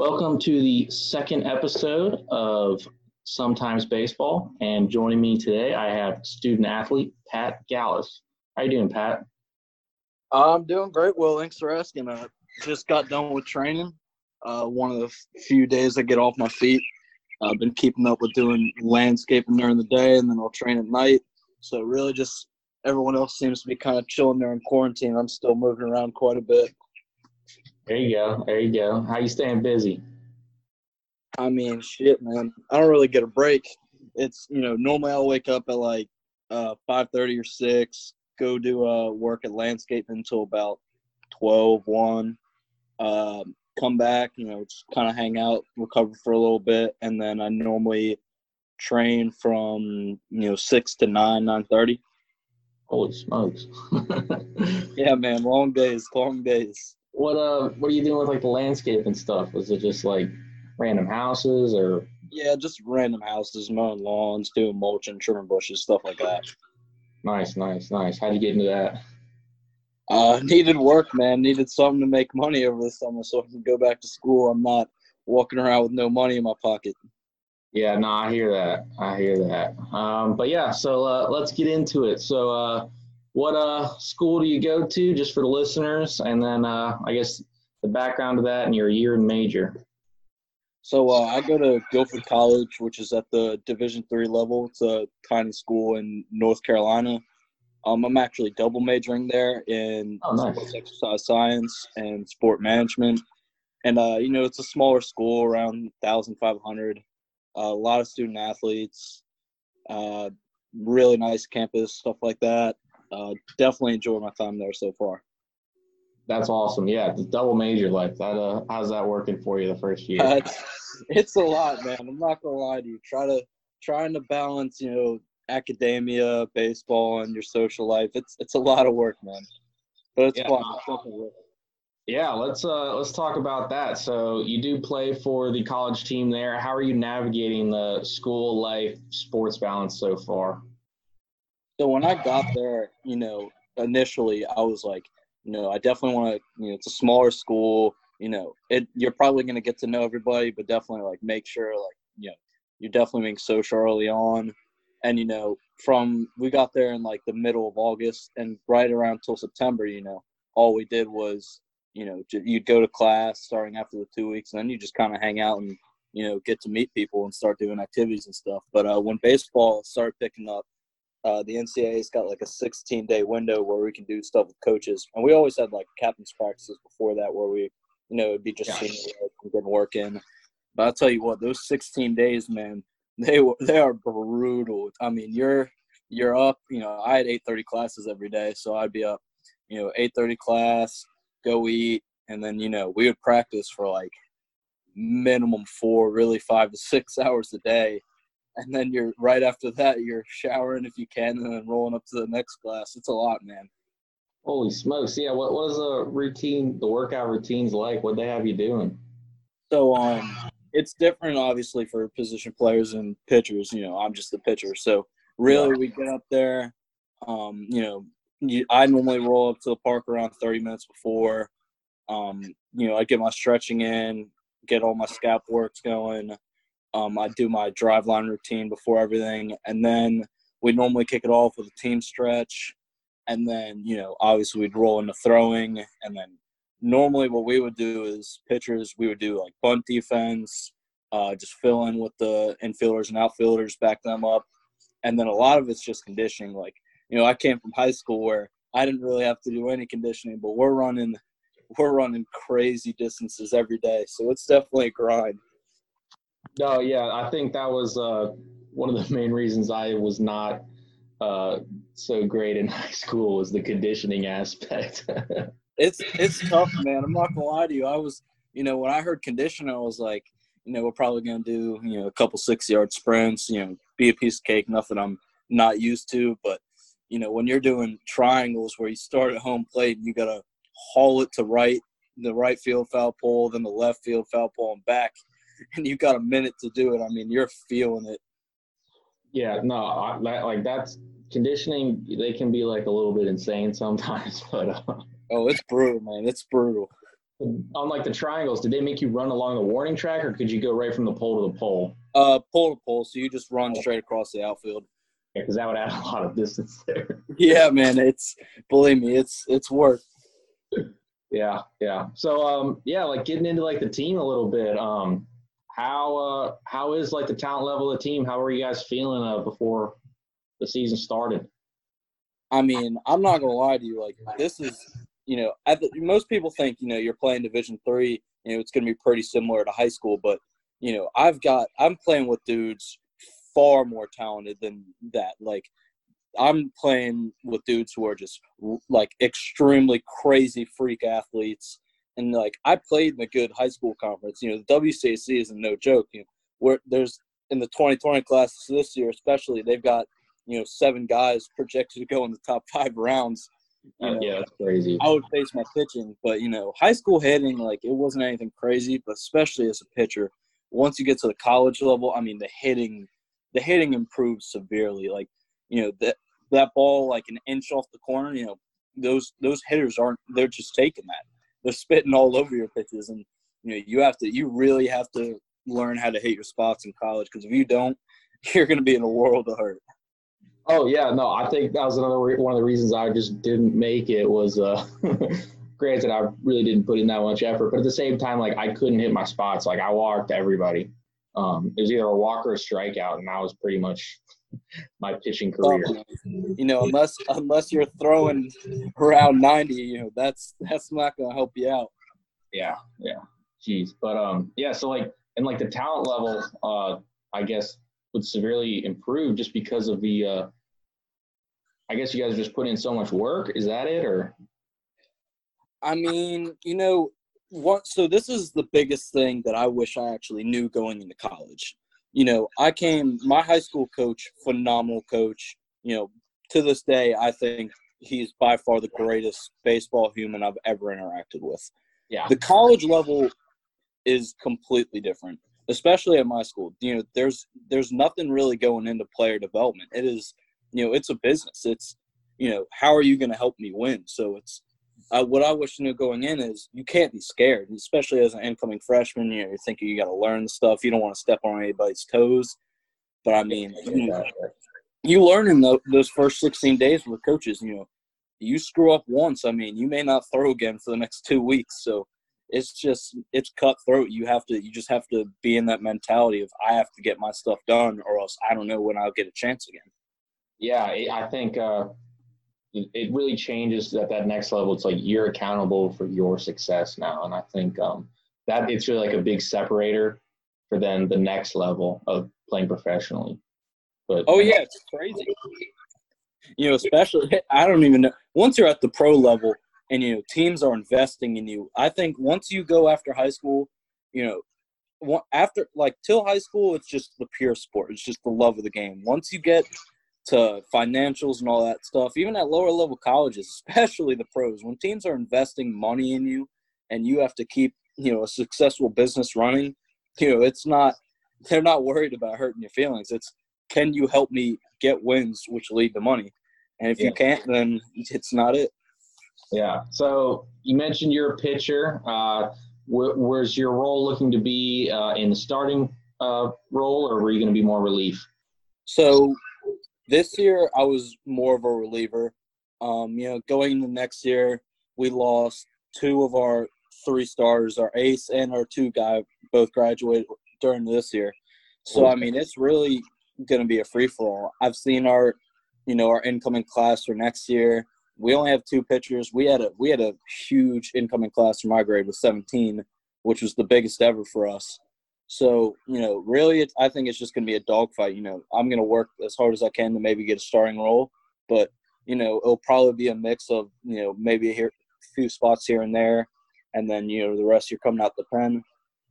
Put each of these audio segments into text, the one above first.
Welcome to the second episode of Sometimes Baseball. And joining me today, I have student athlete Pat Gaalaas. How you doing, Pat? I'm doing great. Well, thanks for asking. I just got done with training. Uh, one of the few days I get off my feet. I've been keeping up with doing landscaping during the day, and then I'll train at night. So really, just everyone else seems to be kind of chilling in quarantine. I'm still moving around quite a bit. There you go. There you go. How you staying busy? I mean, shit, man. I don't really get a break. It's you know normally I'll wake up at like uh, five thirty or six, go do uh, work at landscaping until about 12, 1. Um, come back, you know, just kind of hang out, recover for a little bit, and then I normally train from you know six to nine, nine thirty. Holy smokes! yeah, man, long days, long days. What uh, what are you doing with like the landscape and stuff? Was it just like random houses or? Yeah, just random houses, mowing lawns, doing mulching, trimming bushes, stuff like that. Nice, nice, nice. How'd you get into that? Uh, needed work, man. Needed something to make money over the summer so I can go back to school. I'm not walking around with no money in my pocket. Yeah, no, I hear that. I hear that. Um, but yeah, so uh, let's get into it. So, uh, what uh, school do you go to, just for the listeners, and then uh, I guess the background of that and your year and major. So uh, I go to Guilford College, which is at the Division three level. It's a tiny school in North Carolina. Um, I'm actually double majoring there in oh, nice. sports exercise science and sport management. And uh, you know, it's a smaller school, around 1,500. Uh, a lot of student athletes. Uh, really nice campus, stuff like that. Uh, definitely enjoy my time there so far. That's awesome. Yeah, the double major life. That uh, how's that working for you the first year? Uh, it's, it's a lot, man. I'm not gonna lie to you. Try to trying to balance, you know, academia, baseball, and your social life. It's it's a lot of work, man. But it's yeah. fun. It's yeah, let's uh let's talk about that. So you do play for the college team there. How are you navigating the school life sports balance so far? So when I got there, you know, initially I was like, you know, I definitely want to, you know, it's a smaller school, you know, it you're probably going to get to know everybody, but definitely like make sure like, you know, you're definitely being social early on. And you know from we got there in like the middle of august and right around till september you know all we did was you know you'd go to class starting after the two weeks and then you just kind of hang out and you know get to meet people and start doing activities and stuff. But uh, when baseball started picking up uh, the ncaa's got like a 16 day window where we can do stuff with coaches and we always had like captain's practices before that where we you know it'd be just yeah. senior work and getting work in but i'll tell you what those 16 days man they were they are brutal. I mean, you're you're up. You know, I had eight thirty classes every day, so I'd be up. You know, eight thirty class, go eat, and then you know we would practice for like minimum four, really five to six hours a day, and then you're right after that you're showering if you can, and then rolling up to the next class. It's a lot, man. Holy smokes! Yeah, what what is the routine, the workout routines like? What they have you doing? So um, it's different obviously for position players and pitchers you know i'm just the pitcher so really we get up there um, you know you, i normally roll up to the park around 30 minutes before um, you know i get my stretching in get all my scalp works going um, i do my Driveline routine before everything and then we normally kick it off with a team stretch and then you know obviously we'd roll into throwing and then normally what we would do is pitchers we would do like bunt defense uh, just fill in with the infielders and outfielders back them up and then a lot of it's just conditioning like you know i came from high school where i didn't really have to do any conditioning but we're running we're running crazy distances every day so it's definitely a grind no yeah i think that was uh, one of the main reasons i was not uh, so great in high school was the conditioning aspect it's it's tough, man. I'm not gonna lie to you. I was, you know, when I heard conditioning, I was like, you know, we're probably gonna do, you know, a couple six yard sprints, you know, be a piece of cake, nothing I'm not used to. But, you know, when you're doing triangles where you start at home plate and you gotta haul it to right, the right field foul pole, then the left field foul pole and back, and you got a minute to do it. I mean, you're feeling it. Yeah, no, I, like that's conditioning. They can be like a little bit insane sometimes, but. Uh, Oh, it's brutal, man. It's brutal. on like the triangles, did they make you run along the warning track, or could you go right from the pole to the pole? Uh, pole to pole, so you just run straight across the outfield. Yeah, because that would add a lot of distance there. Yeah, man, it's believe me, it's it's work. Yeah, yeah. So, um, yeah, like getting into like the team a little bit. Um, how uh, how is like the talent level of the team? How are you guys feeling uh, before the season started? I mean, I'm not gonna lie to you. Like this is, you know, the, most people think you know you're playing Division three. You know, it's gonna be pretty similar to high school, but you know, I've got I'm playing with dudes far more talented than that. Like I'm playing with dudes who are just like extremely crazy freak athletes. And like I played in a good high school conference. You know, the WCAC isn't no joke. You know, where there's in the 2020 class this year, especially, they've got you know seven guys projected to go in the top five rounds. You uh, know, yeah, that's crazy. I would face my pitching, but you know, high school hitting like it wasn't anything crazy, but especially as a pitcher, once you get to the college level, I mean, the hitting, the hitting improves severely. Like you know that that ball like an inch off the corner, you know, those those hitters aren't they're just taking that. They're spitting all over your pitches and you know, you have to you really have to learn how to hit your spots in college because if you don't, you're going to be in a world of hurt. Oh yeah, no, I think that was another one of the reasons I just didn't make it was uh granted I really didn't put in that much effort, but at the same time like I couldn't hit my spots. Like I walked everybody. Um it was either a walk or a strikeout and that was pretty much my pitching career. You know, unless unless you're throwing around 90, you know, that's that's not going to help you out. Yeah, yeah. Jeez, but um, yeah. So like, and like the talent level, uh, I guess would severely improve just because of the. Uh, I guess you guys just put in so much work. Is that it, or? I mean, you know, what? So this is the biggest thing that I wish I actually knew going into college you know, I came, my high school coach, phenomenal coach. You know, to this day, I think he's by far the greatest baseball human I've ever interacted with. Yeah. The college level is completely different, especially at my school. You know, there's there's nothing really going into player development. It is, you know, it's a business. It's, you know, how are you going to help me win? So it's uh, what I wish to know going in is you can't be scared, especially as an incoming freshman. You know, you're thinking you got to learn stuff. You don't want to step on anybody's toes. But I mean, you, you learn in the, those first 16 days with coaches. You know, you screw up once. I mean, you may not throw again for the next two weeks. So it's just it's cutthroat. You have to you just have to be in that mentality of I have to get my stuff done, or else I don't know when I'll get a chance again. Yeah, I think. Uh it really changes at that next level. It's like you're accountable for your success now, and I think um, that it's really like a big separator for then the next level of playing professionally. But oh yeah, it's crazy. You know, especially I don't even know once you're at the pro level and you know teams are investing in you. I think once you go after high school, you know, after like till high school, it's just the pure sport. It's just the love of the game. Once you get to financials and all that stuff, even at lower level colleges, especially the pros, when teams are investing money in you and you have to keep, you know, a successful business running, you know, it's not they're not worried about hurting your feelings. It's can you help me get wins which lead to money? And if yeah. you can't, then it's not it. Yeah. So you mentioned you're a pitcher. Uh, wh- where's your role looking to be uh, in the starting uh, role, or were you going to be more relief? So this year, I was more of a reliever. Um, you know, going into next year, we lost two of our three stars, our ace and our two guy, both graduated during this year. So I mean, it's really going to be a free for all. I've seen our, you know, our incoming class for next year. We only have two pitchers. We had a we had a huge incoming class for my grade with 17, which was the biggest ever for us. So, you know, really, I think it's just going to be a dogfight. You know, I'm going to work as hard as I can to maybe get a starting role, but, you know, it'll probably be a mix of, you know, maybe a, few spots here and there, and then, you know, the rest you're coming out the pen.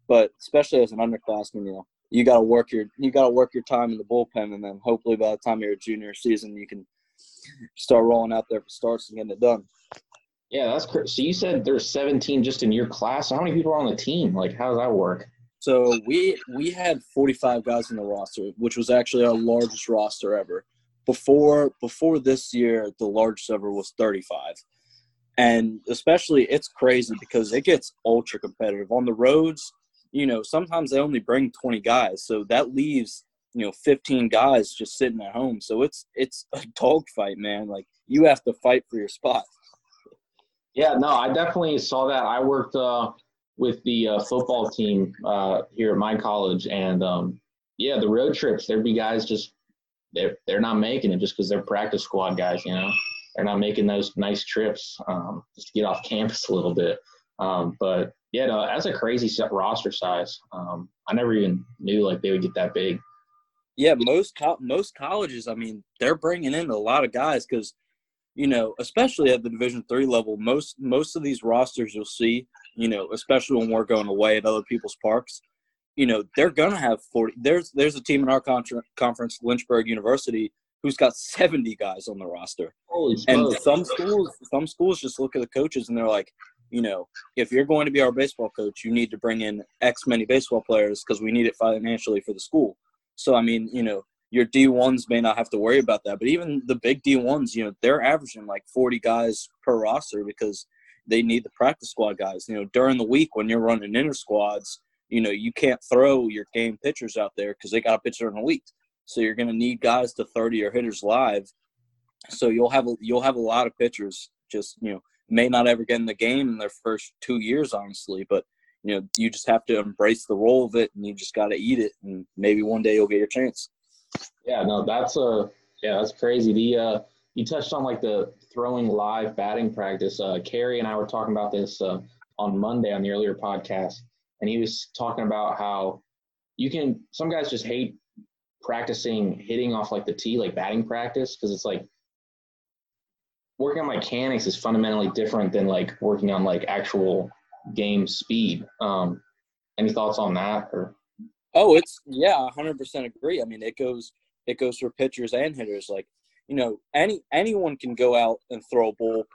But especially as an underclassman, you know, you got to work your you got to work your time in the bullpen, and then hopefully by the time you're a junior season, you can start rolling out there for starts and getting it done. Yeah, that's crazy. So you said there's 17 just in your class. How many people are on the team? Like, how does that work? So we we had 45 guys in the roster, which was actually our largest roster ever. Before before this year, the largest ever was 35. And especially, it's crazy because it gets ultra competitive on the roads. You know, sometimes they only bring 20 guys, so that leaves you know 15 guys just sitting at home. So it's it's a dogfight, man. Like you have to fight for your spot. Yeah, no, I definitely saw that. I worked uh, with the uh, football team uh, here at my college, and um, yeah, the road trips. There'd be guys just they're they're not making it just because they're practice squad guys. You know, they're not making those nice trips um, just to get off campus a little bit. Um, but yeah, no, that's a crazy roster size. Um, I never even knew like they would get that big. Yeah, most co- most colleges. I mean, they're bringing in a lot of guys because you know, especially at the Division three level, most most of these rosters you'll see, you know, especially when we're going away at other people's parks, you know, they're gonna have forty. There's there's a team in our contra- conference, Lynchburg University, who's got seventy guys on the roster. Holy And smokes. some schools, some schools just look at the coaches and they're like, you know, if you're going to be our baseball coach, you need to bring in X many baseball players because we need it financially for the school. So I mean, you know, your D1s may not have to worry about that, but even the big D1s, you know, they're averaging like 40 guys per roster because they need the practice squad guys. You know, during the week when you're running inter squads, you know, you can't throw your game pitchers out there because they got a pitcher in the week. So you're going to need guys to 30 your hitters live. So you'll have a, you'll have a lot of pitchers just you know may not ever get in the game in their first two years, honestly, but you know you just have to embrace the role of it and you just got to eat it and maybe one day you'll get your chance. Yeah, no, that's a yeah, that's crazy. The uh, you touched on like the throwing live batting practice. Uh, Carrie and I were talking about this uh, on Monday on the earlier podcast, and he was talking about how you can. Some guys just hate practicing hitting off like the tee, like batting practice, because it's like working on mechanics is fundamentally different than like working on like actual game speed. Um, any thoughts on that? Or Oh, it's yeah, hundred percent agree. I mean, it goes it goes for pitchers and hitters. Like, you know, any anyone can go out and throw a bullpen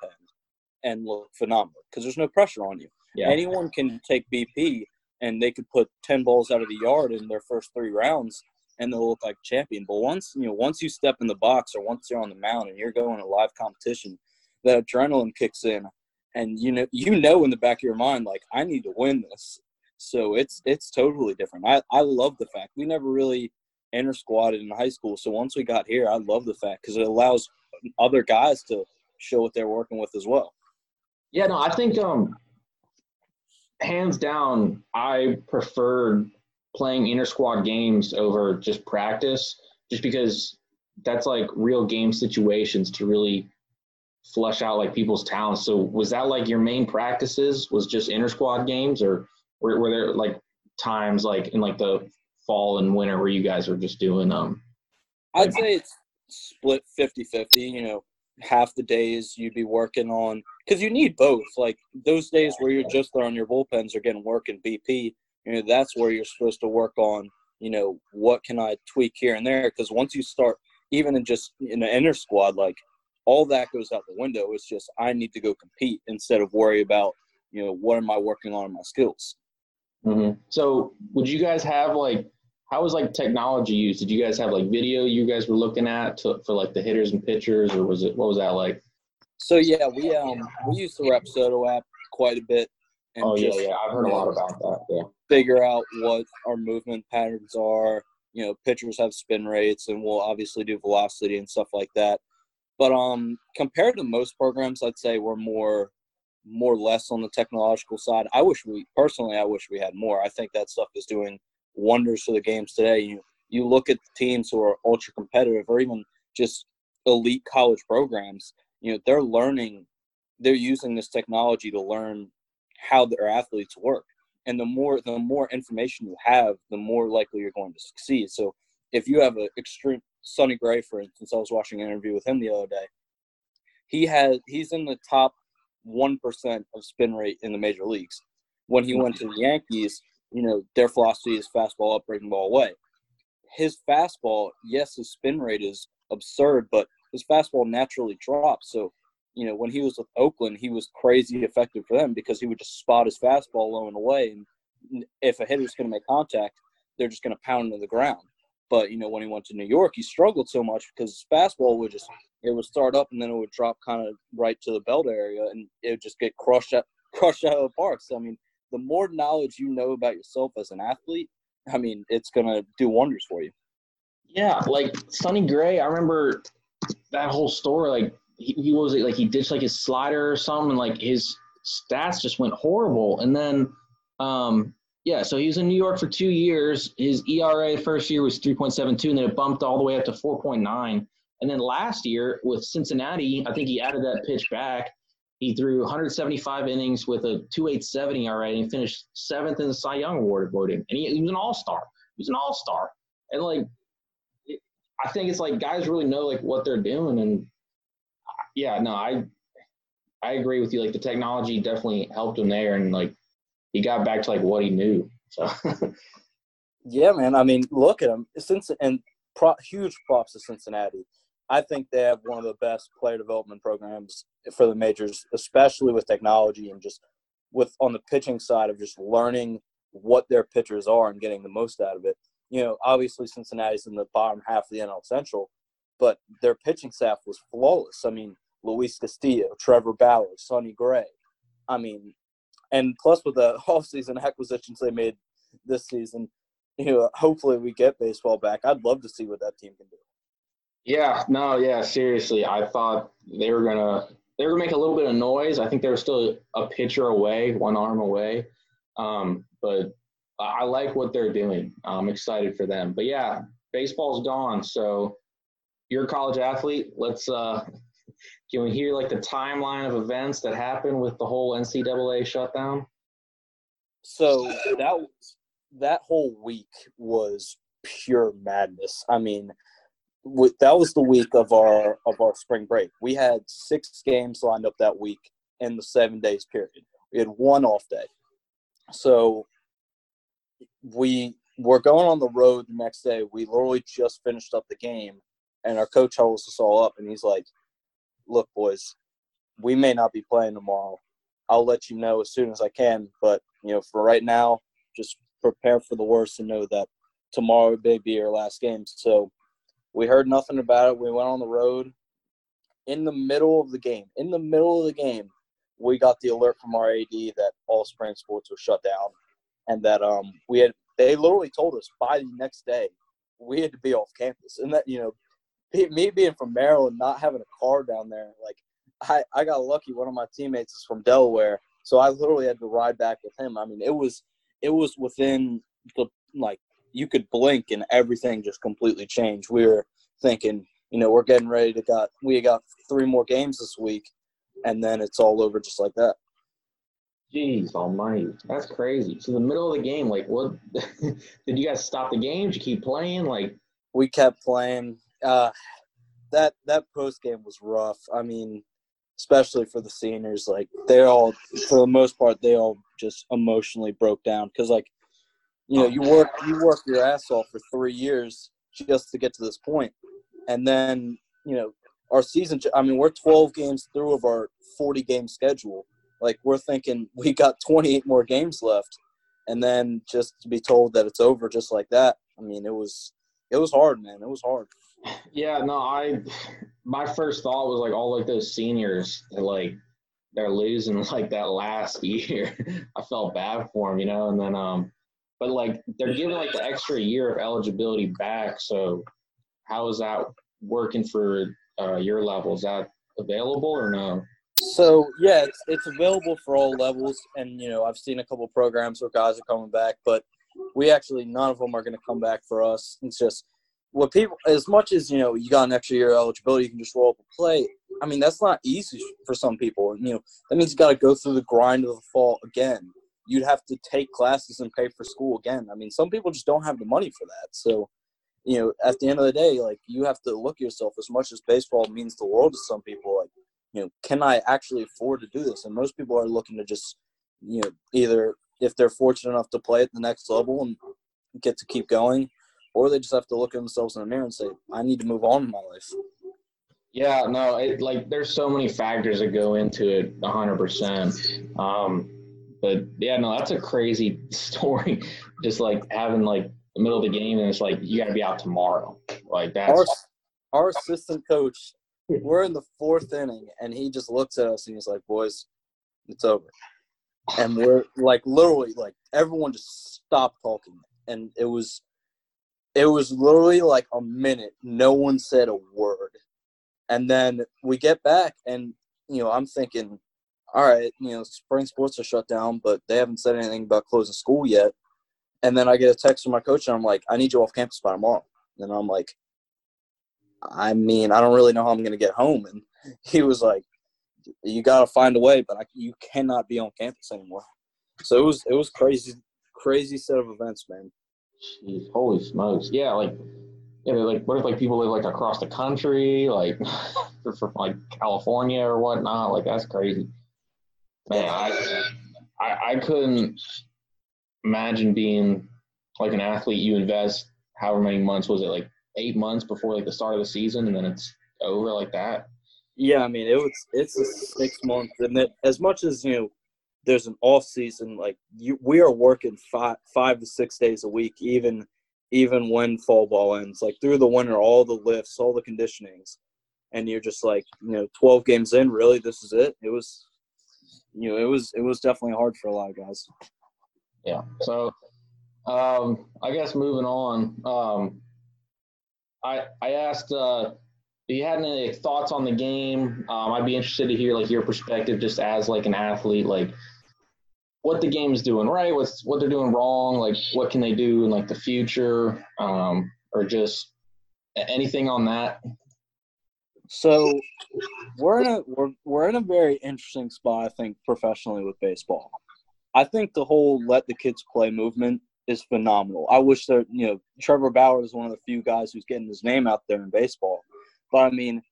and look phenomenal because there's no pressure on you. yeah, Anyone can take BP and they could put ten balls out of the yard in their first three rounds and they'll look like champion. But once you know, once you step in the box or once you're on the mound and you're going to live competition, that adrenaline kicks in, and you know you know in the back of your mind like I need to win this. So it's it's totally different. I I love the fact we never really inter squatted in high school. So once we got here, I love the fact because it allows other guys to show what they're working with as well. Yeah, no, I think um hands down, I preferred playing inter squad games over just practice, just because that's like real game situations to really flush out like people's talents. So was that like your main practices was just inter squad games or were, were there like times like in like the fall and winter where you guys were just doing um I'd say it's split 50-50, you know, half the days you'd be working on because you need both. Like those days where you're just throwing your bullpens or getting work in BP, you know, that's where you're supposed to work on, you know, what can I tweak here and there? Because once you start, even in just in an inner squad, like all that goes out the window. It's just I need to go compete instead of worry about, you know, what am I working on in my skills. Mhm. So, would you guys have like how was like technology used? Did you guys have like video you guys were looking at to, for like the hitters and pitchers, or was it what was that like? So yeah, we um we use the Rapsodo app quite a bit. And Oh yeah, just, yeah, I've heard a lot about that. Yeah. figure out what our movement patterns are. You know, pitchers have spin rates, and we'll obviously do velocity and stuff like that. But um, compared to most programs, I'd say we're more more or less on the technological side. I wish we personally, I wish we had more. I think that stuff is doing wonders for the games today. You you look at the teams who are ultra competitive, or even just elite college programs. You know, they're learning, they're using this technology to learn how their athletes work and the more the more information you have, the more likely you're going to succeed. So if you have an extreme Sonny Gray, for instance, I was watching an interview with him the other day. He has he's in the top one percent of spin rate in the major leagues. When he went to the Yankees, you know their philosophy is fastball up, breaking ball away. His fastball, yes, his spin rate is absurd, but his fastball naturally drops. So you know, when he was with Oakland, he was crazy effective for them because he would just spot his fastball low and away. And if a hitter's going to make contact, they're just going to pound into the ground. But you know, when he went to New York, he struggled so much because his fastball would just it would start up and then it would drop kind of right to the belt area, and it would just get crushed out crushed out of the park. So I mean, the more knowledge you know about yourself as an athlete, I mean, it's gonna do wonders for you. Yeah, like Sonny Gray, I remember that whole story. Like he, he was like he ditched like his slider or something, and like his stats just went horrible. And then, um, yeah, so he was in New York for two years. His ERA first year was 3.72, and then it bumped all the way up to 4.9. And then last year with Cincinnati, I think he added that pitch back. He threw 175 innings with a 2.87 ERA, and he finished seventh in the Cy Young Award voting. And he, he was an All Star. He was an All Star. And like, I think it's like guys really know like what they're doing, and yeah, no, I I agree with you. Like the technology definitely helped him there, and like he got back to like what he knew. So. yeah, man. I mean, look at him. Since and pro, huge props to Cincinnati. I think they have one of the best player development programs for the majors, especially with technology and just with on the pitching side of just learning what their pitchers are and getting the most out of it. You know, obviously Cincinnati's in the bottom half of the NL Central, but their pitching staff was flawless. I mean, Luis Castillo, Trevor Bauer, Sonny Gray. I mean, and plus with the offseason acquisitions they made this season, you know, hopefully we get baseball back. I'd love to see what that team can do. Yeah, no, yeah, seriously. I thought they were gonna they were gonna make a little bit of noise. I think they were still a pitcher away, one arm away. Um, but I like what they're doing. I'm excited for them. But yeah, baseball's gone. So you're a college athlete. Let's uh can we hear like the timeline of events that happened with the whole NCAA shutdown? So that that whole week was pure madness. I mean, that was the week of our of our spring break. We had six games lined up that week in the seven days period. We had one off day, so we were going on the road the next day. We literally just finished up the game, and our coach holds us all up, and he's like, "Look, boys, we may not be playing tomorrow. I'll let you know as soon as I can, but you know, for right now, just prepare for the worst and know that tomorrow may be our last game." So we heard nothing about it. We went on the road. In the middle of the game, in the middle of the game, we got the alert from our AD that all spring sports were shut down, and that um we had they literally told us by the next day we had to be off campus, and that you know me being from Maryland, not having a car down there, like I I got lucky. One of my teammates is from Delaware, so I literally had to ride back with him. I mean, it was it was within the like you could blink and everything just completely changed. We were thinking, you know, we're getting ready to got we got three more games this week, and then it's all over just like that. Jeez almighty. That's crazy. So the middle of the game, like what did you guys stop the game? Did you keep playing? Like we kept playing. Uh that that post game was rough. I mean, especially for the seniors, like they all for the most part they all just emotionally broke down because like you know, you work you work your ass off for three years just to get to this point, and then you know our season. I mean, we're 12 games through of our 40 game schedule. Like we're thinking we got 28 more games left, and then just to be told that it's over just like that. I mean, it was it was hard, man. It was hard. Yeah, no, I my first thought was like all like those seniors, like they're losing like that last year. I felt bad for them, you know, and then um but like they're giving like the extra year of eligibility back. So how is that working for uh, your level? Is that available or no? So yeah, it's it's available for all levels, and you know I've seen a couple programs where guys are coming back, but we actually none of them are going to come back for us. It's just what people as much as you know you got an extra year eligibility, you can just roll up and play. I mean that's not easy for some people, and you know that means you got to go through the grind of the fall again you'd have to take classes and pay for school again. I mean, some people just don't have the money for that. So, you know, at the end of the day, like you have to look yourself as much as baseball means the world to some people. Like, you know, can I actually afford to do this? And most people are looking to just, you know, either if they're fortunate enough to play at the next level and get to keep going, or they just have to look at themselves in the mirror and say, I need to move on in my life. Yeah, no, it, like there's so many factors that go into it 100%. Um, but yeah, no, that's a crazy story. Just like having like the middle of the game, and it's like you got to be out tomorrow. Like that's our, our assistant coach. We're in the fourth inning, and he just looks at us and he's like, "Boys, it's over." And we're like, literally, like everyone just stopped talking, and it was, it was literally like a minute. No one said a word, and then we get back, and you know, I'm thinking, all right, you know, spring sports are shut down, but they haven't said anything about closing school yet. And then I get a text from my coach, and I'm like, I need you off campus by tomorrow. And I'm like, I mean, I don't really know how I'm going to get home. And he was like, you got to find a way, but I, you cannot be on campus anymore. So it was it was crazy, crazy set of events, man. Jeez, holy smokes! Yeah, like, yeah, like what if like people live like across the country, like from like California or whatnot? Like that's crazy. Man, I, I I couldn't imagine being like an athlete, you invest however many months was it, like eight months before like the start of the season, and then it's over like that. Yeah, I mean it was it's a six month, and as much as you know, there's an off season. Like you, we are working five five to six days a week, even even when fall ball ends. Like through the winter, all the lifts, all the conditionings, and you're just like you know, twelve games in, really, this is it. It was, you know, it was it was definitely hard for a lot of guys yeah. So um, I guess moving on, um, I I asked uh, if you had any thoughts on the game. Um, I'd be interested to hear like your perspective, just as like an athlete, like what the game's doing right, what's what they're doing wrong, like what can they do in like the future, um, or just anything on that. So we're in a we're, we're in a very interesting spot, I think, professionally with baseball. I think the whole let the kids play movement is phenomenal. I wish that you know Trevor Bauer is one of the few guys who's getting his name out there in baseball. But I mean,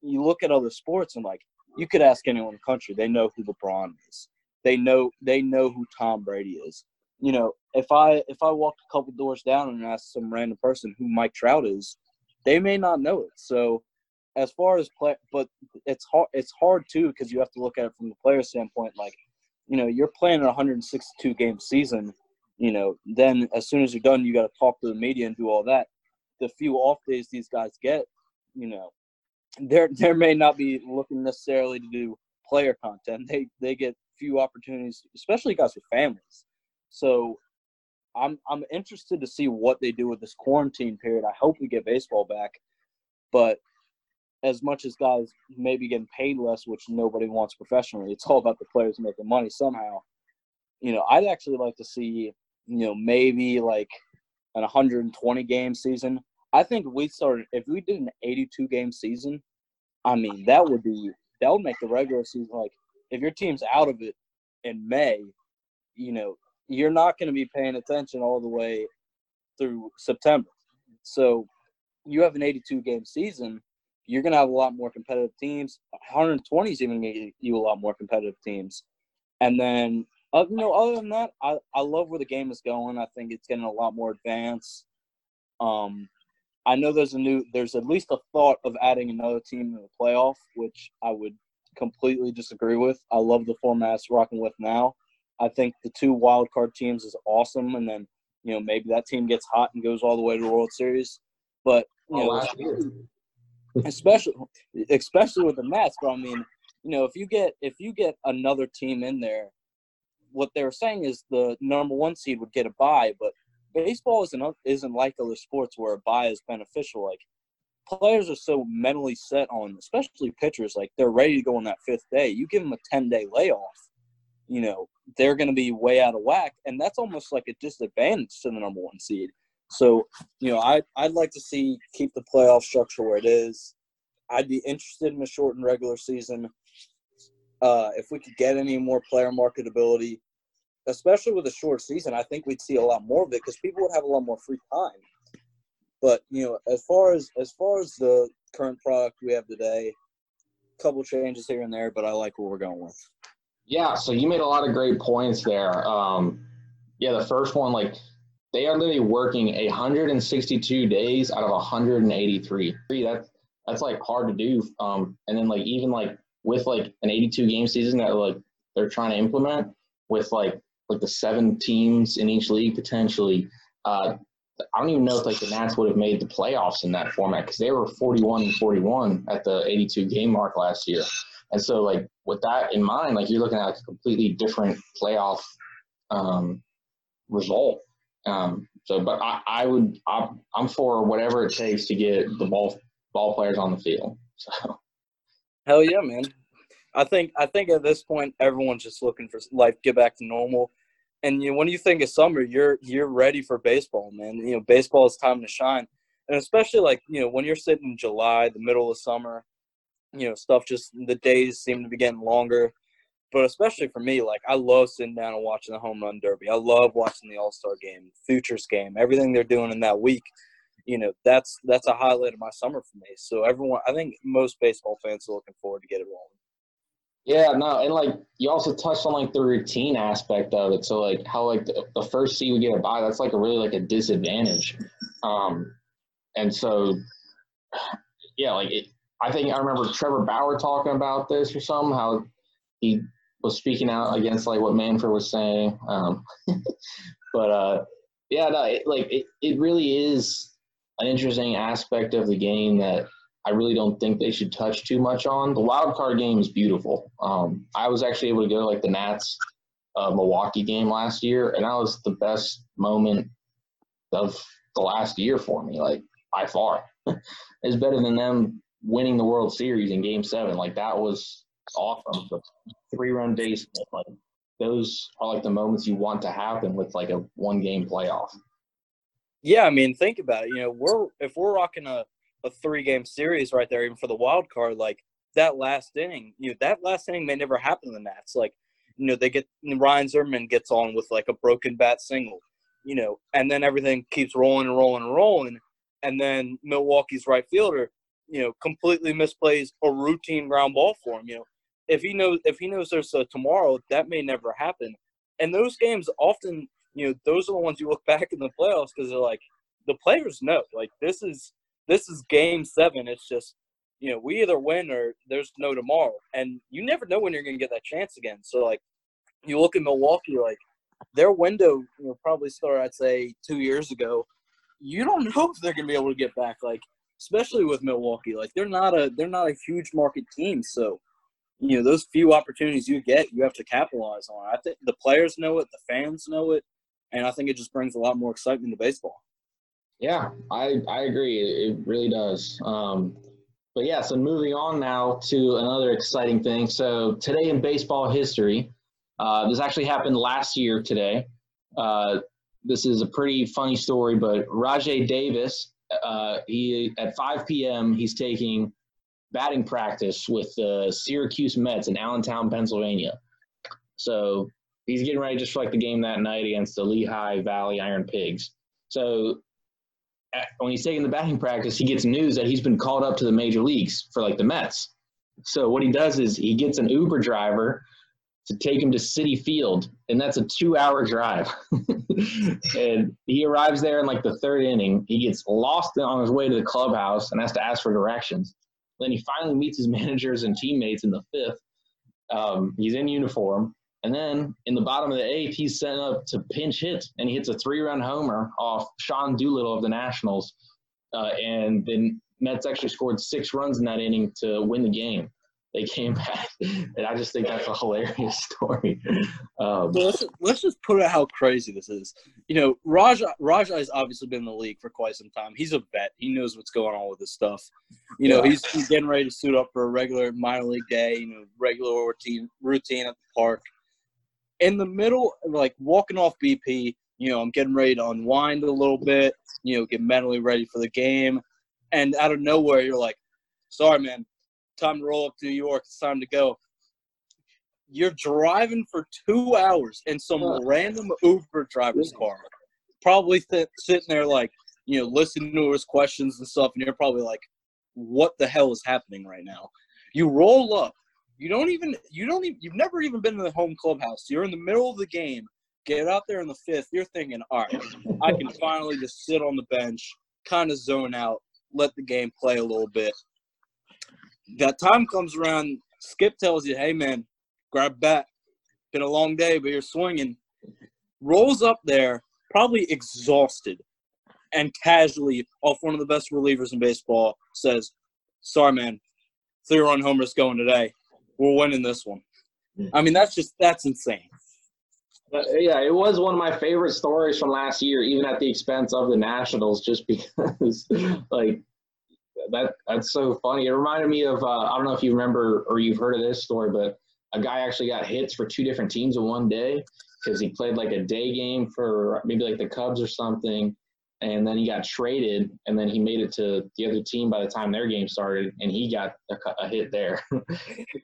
you look at other sports and like you could ask anyone in the country, they know who LeBron is. They know they know who Tom Brady is. You know, if I if I walked a couple doors down and asked some random person who Mike Trout is, they may not know it. So as far as play, but it's hard. It's hard too because you have to look at it from the player standpoint. Like you know, you're playing a 162 game season, you know, then as soon as you're done, you got to talk to the media and do all that. The few off days these guys get, you know, there there may not be looking necessarily to do player content. They they get few opportunities, especially guys with families. So I'm I'm interested to see what they do with this quarantine period. I hope we get baseball back, but as much as guys maybe getting paid less, which nobody wants professionally, it's all about the players making money somehow. You know, I'd actually like to see, you know, maybe like an 120 game season. I think we started if we did an 82 game season. I mean, that would be that would make the regular season like if your team's out of it in May, you know, you're not going to be paying attention all the way through September. So you have an 82 game season you're going to have a lot more competitive teams. 120 is even going to get you a lot more competitive teams. And then, uh, you know, other than that, I, I love where the game is going. I think it's getting a lot more advanced. Um, I know there's a new, there's at least a thought of adding another team in the playoff, which I would completely disagree with. I love the format it's rocking with now. I think the two wild card teams is awesome, and then you know maybe that team gets hot and goes all the way to the World Series. But you oh, know, especially especially with the Mets. But I mean, you know, if you get if you get another team in there, what they're saying is the number one seed would get a bye, but baseball isn't isn't like other sports where a bye is beneficial. Like players are so mentally set on, especially pitchers, like they're ready to go on that fifth day. You give them a ten day layoff, you know, they're going to be way out of whack, and that's almost like a disadvantage to the number one seed. So, you know, I I'd like to see keep the playoff structure where it is. I'd be interested in a shortened regular season. Uh, if we could get any more player marketability, especially with a short season, I think we'd see a lot more of it because people would have a lot more free time. But you know, as far as as far as the current product we have today, a couple changes here and there, but I like what we're going with. Yeah, so you made a lot of great points there. Um, yeah, the first one, like they are literally working 162 days out of 183. That's that's like hard to do. Um, and then like even like with like an 82 game season that like they're trying to implement with like like the seven teams in each league potentially, uh, I don't even know if like the Nats would have made the playoffs in that format because they were 41 and 41 at the 82 game mark last year. And so, like with that in mind, like you're looking at like a completely different playoff um, result. Um, so, but I, I would, I'm, I'm for whatever it takes to get the ball ball players on the field. So, hell yeah, man. I think I think at this point everyone's just looking for life get back to normal. And you when you think of summer, you're you're ready for baseball, man. You know, baseball is time to shine, and especially like you know when you're sitting in July, the middle of summer, you know, stuff just the days seem to be getting longer. But especially for me, like I love sitting down and watching the home run derby. I love watching the All Star game, Futures game, everything they're doing in that week. You know, that's that's a highlight of my summer for me. So everyone, I think most baseball fans are looking forward to get it rolling. Yeah, no, and like you also touched on like the routine aspect of it. So like how like the, the first seed we get a bye, that's like a really like a disadvantage. Um, and so yeah, like it, I think I remember Trevor Bauer talking about this or something, how he was speaking out against like what Manfred was saying. Um, but uh, yeah, no, it, like it, it really is an interesting aspect of the game that I really don't think they should touch too much on. The wild card game is beautiful. Um, I was actually able to go to like the Nats uh, Milwaukee game last year, and that was the best moment of the last year for me, like by far. it's better than them winning the World Series in Game Seven. Like that was awesome. The three run base, like those are like the moments you want to happen with like a one game playoff. Yeah, I mean, think about it. You know, we're if we're rocking a, a three game series right there, even for the wild card, like that last inning, you know, that last inning may never happen in the Nats. Like, you know, they get Ryan Zimmerman gets on with like a broken bat single, you know, and then everything keeps rolling and rolling and rolling. And then Milwaukee's right fielder, you know, completely misplays a routine ground ball for him. You know, if he knows if he knows there's a tomorrow, that may never happen. And those games often, you know, those are the ones you look back in the playoffs because they're like the players know like this is this is game seven. It's just you know we either win or there's no tomorrow, and you never know when you're going to get that chance again. So like you look at Milwaukee, like their window, you know, probably started I'd say two years ago. You don't know if they're going to be able to get back. Like especially with Milwaukee, like they're not a they're not a huge market team, so you know those few opportunities you get, you have to capitalize on. I think the players know it, the fans know it, and I think it just brings a lot more excitement to baseball. Yeah, I I agree. It, really does. Um, but yeah, so moving on now to another exciting thing. So today in baseball history, uh, this actually happened last year today. Uh, this is a pretty funny story, but Rajai Davis, uh, he at 5 p.m. he's taking batting practice with the Syracuse Mets in Allentown, Pennsylvania. So he's getting ready just for like the game that night against the Lehigh Valley Iron Pigs. So at, when he's taking the batting practice, he gets news that he's been called up to the major leagues for like the Mets. So what he does is he gets an Uber driver to take him to Citi Field, and that's a two-hour drive. and he arrives there in like the third inning. He gets lost on his way to the clubhouse and has to ask for directions. Then he finally meets his managers and teammates in the fifth. Um, he's in uniform. And then in the bottom of the eighth, he's sent up to pinch hit, and he hits a three-run homer off Sean Doolittle of the Nationals. Uh, and then Mets actually scored six runs in that inning to win the game they came back, and I just think that's a hilarious story. Um, well, let's, let's just put out how crazy this is. You know, Raja Raja has obviously been in the league for quite some time. He's a vet. He knows what's going on with this stuff. You know, he's, he's getting ready to suit up for a regular minor league day. You know, regular routine routine at the park. In the middle, like walking off BP, you know, I'm getting ready to unwind a little bit. You know, get mentally ready for the game, and out of nowhere, you're like, "Sorry, man, time to roll up to New York. It's time to go. You're driving for two hours in some random Uber driver's car, probably th- sitting there like, you know, listening to his questions and stuff, and you're probably like, what the hell is happening right now? You roll up. You don't even, you don't even, you've never even been to the home clubhouse. You're in the middle of the game. Get out there in the fifth. You're thinking, all right, I can finally just sit on the bench, kind of zone out, let the game play a little bit that time comes around, Skip tells you, hey, man, grab bat. Been a long day, but you're swinging. Rolls up there, probably exhausted. and casually off one of the best relievers in baseball says, "Sorry, man, three run homers going today. We're winning this one." I mean, that's just that's insane. Uh, yeah, it was one of my favorite stories from last year, even at the expense of the Nationals, just because like that that's so funny. It reminded me of uh, I don't know if you remember or you've heard of this story, but a guy actually got hits for two different teams in one day because he played like a day game for maybe like the Cubs or something, and then he got traded, and then he made it to the other team by the time their game started, and he got a, a hit there.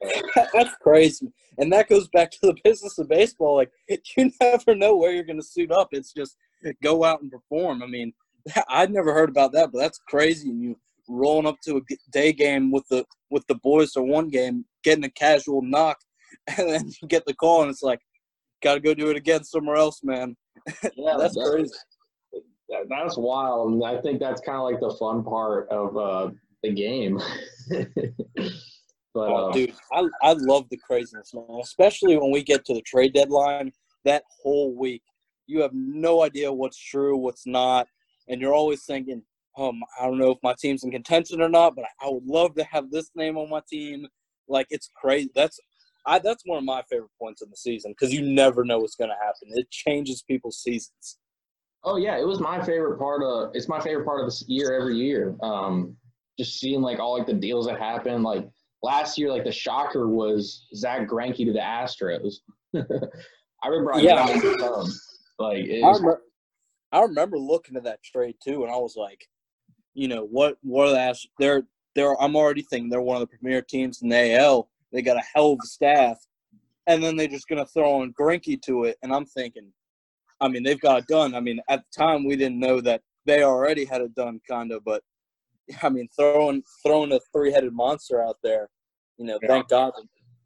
That's crazy, and that goes back to the business of baseball. Like you never know where you're going to suit up. It's just go out and perform. I mean, I'd never heard about that, but that's crazy. And you rolling up to a day game with the with the boys or one game, getting a casual knock, and then you get the call, and it's like, got to go do it again somewhere else, man. Yeah, that's, crazy that's wild. And I think that's kind of like the fun part of uh, the game. but oh, uh, dude, I I love the craziness, man. Especially when we get to the trade deadline. That whole week, you have no idea what's true, what's not, and you're always thinking, um, I don't know if my team's in contention or not, but I would love to have this name on my team. Like it's crazy. That's I that's one of my favorite points in the season because you never know what's going to happen. It changes people's seasons. Oh yeah, it was my favorite part of. It's my favorite part of this year every year. Um, just seeing like all like the deals that happened. Like last year, like the shocker was Zack Greinke to the Astros. I remember I yeah. like I remember, I remember looking at that trade too, and I was like, you know what? What are the They're they're. I'm already thinking they're one of the premier teams in the AL. They got a hell of a staff, and then they're just gonna throw in Greinke to it, and I'm thinking I mean, they've got it done. I mean, at the time we didn't know that they already had it done, kind of. But I mean, throwing throwing a three headed monster out there, you know, yeah. thank God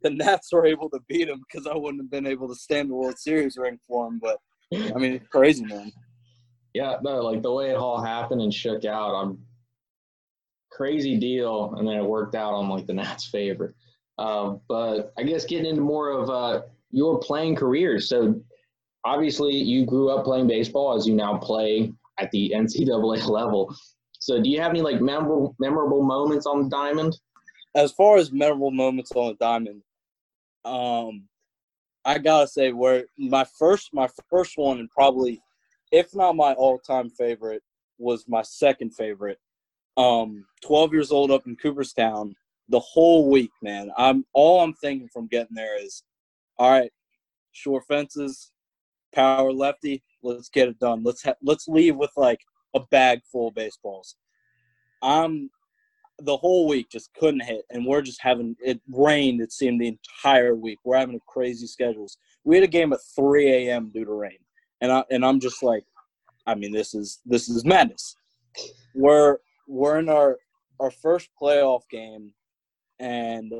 the Nats were able to beat him because I wouldn't have been able to stand the World Series ring for him. But I mean, it's crazy, man. Yeah, no, like the way it all happened and shook out, I'm crazy deal, and then it worked out on like the Nats' favor. Uh, but I guess getting into more of uh, your playing career. So obviously you grew up playing baseball as you now play at the NCAA level. So do you have any like memorable memorable moments on the diamond? As far as memorable moments on the diamond, um, I gotta say where my first my first one and probably if not my all time favorite was my second favorite. Um, 12 years old up in Cooperstown, the whole week, man. I'm all I'm thinking from getting there is, all right, short fences, power lefty. Let's get it done. Let's ha- let's leave with like a bag full of baseballs. I'm the whole week just couldn't hit, and we're just having it rained. It seemed the entire week. We're having crazy schedules. We had a game at 3 a.m. due to rain, and I and I'm just like, I mean, this is this is madness. We're we're in our our first playoff game, and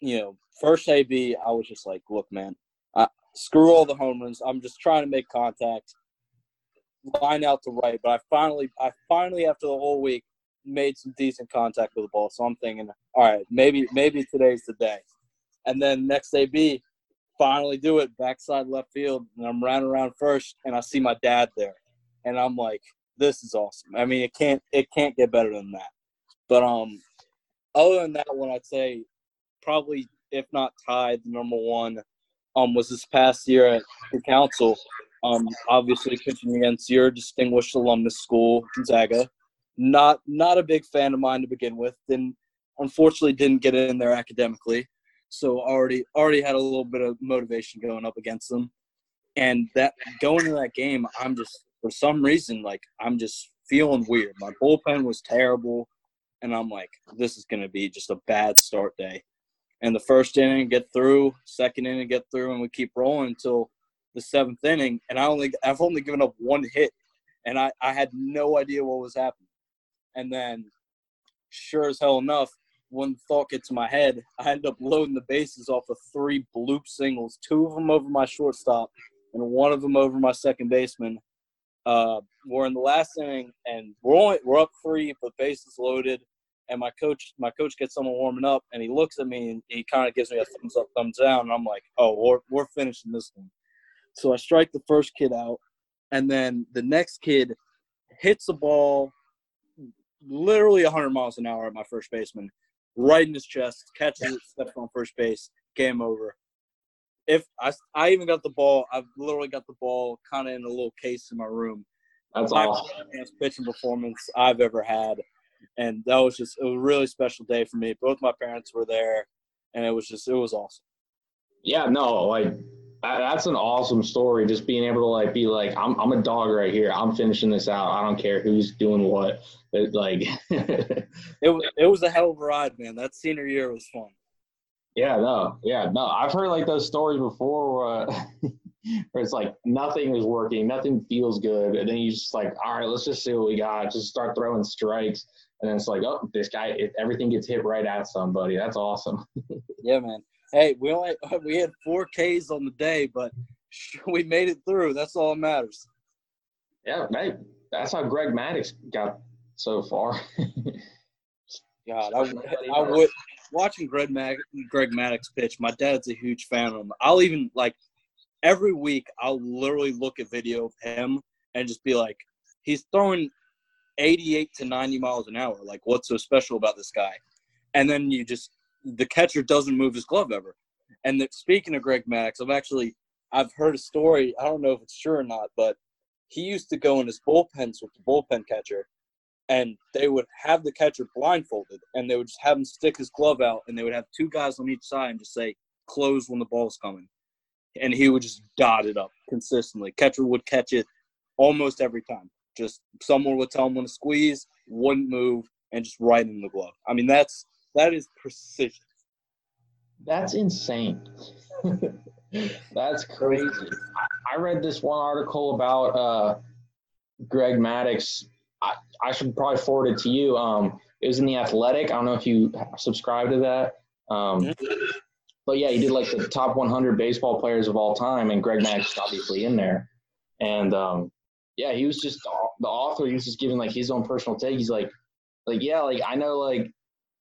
you know, first AB, I was just like, look, man, I, screw all the home runs. I'm just trying to make contact, line out to right. But I finally, I finally, after the whole week, made some decent contact with the ball. So I'm thinking, all right, maybe, maybe today's the day. And then next day B, finally do it backside left field, and I'm running around first, and I see my dad there, and I'm like, this is awesome. I mean, it can't, it can't get better than that. But um, other than that one, I'd say probably if not tied the number one um, was this past year at the council. Um, obviously pitching against your distinguished alumnus school, Gonzaga. Not not a big fan of mine to begin with. Then unfortunately didn't get in there academically, so already already had a little bit of motivation going up against them. And that going to that game, I'm just for some reason like I'm just feeling weird. My bullpen was terrible, and I'm like, this is gonna be just a bad start day and the first inning get through, second inning get through, and we keep rolling until the seventh inning. And I only I've only given up one hit, and I I had no idea what was happening. And then, sure as hell enough, one thought gets to my head, I end up loading the bases off of three bloop singles, two of them over my shortstop, and one of them over my second baseman. Uh, we're in the last inning, and we're only we're up three, but bases loaded and my coach my coach gets someone warming up and he looks at me and he kind of gives me a thumbs up thumbs down and i'm like oh we're, we're finishing this one so i strike the first kid out and then the next kid hits the ball literally 100 miles an hour at my first baseman, right in his chest, catches it, steps on first base, game over. If I, I even got the ball, I've literally got the ball kind of in a little case in my room. That's My awesome. best pitching performance I've ever had, and that was just it was a really special day for me. Both my parents were there, and it was just it was awesome. Yeah, no, like that's an awesome story. Just being able to like be like, I'm I'm a dog right here. I'm finishing this out. I don't care who's doing what. It, like, It was it was a hell of a ride, man. That senior year was fun. yeah, no, yeah, no. I've heard like those stories before where, uh, where it's like nothing is working, nothing feels good, and then you just like, all right, let's just see what we got. Just start throwing strikes, and then it's like, oh, this guy, everything gets hit right at somebody. That's awesome. Yeah, man. Hey, we only we had four Ks on the day, but we made it through. That's all that matters. Yeah, hey, that's how Greg Maddux got so far. God, I, I would watching Greg Mag, Greg Maddux pitch. My dad's a huge fan of him. I'll even like every week I'll literally look at video of him and just be like, he's throwing 88 to 90 miles an hour. Like, what's so special about this guy? And then you just the catcher doesn't move his glove ever. And that speaking of Greg Maddux, I've actually I've heard a story. I don't know if it's true or not, but he used to go in his bullpens with the bullpen catcher, and they would have the catcher blindfolded, and they would just have him stick his glove out, and they would have two guys on each side and just say close when the ball's coming, and he would just dot it up consistently. Catcher would catch it almost every time. Just someone would tell him when to squeeze, wouldn't move, and just right in the glove. I mean, that's that is precision. That's insane. That's crazy. I, read this one article about uh, Greg Maddux. I, I should probably forward it to you. Um, it was in the Athletic. I don't know if you subscribe to that. Um, but yeah, he did like the top 100 baseball players of all time, and Greg Maddux is obviously in there. And um, yeah, he was just the author. He was just giving like his own personal take. He's like, like yeah, like I know like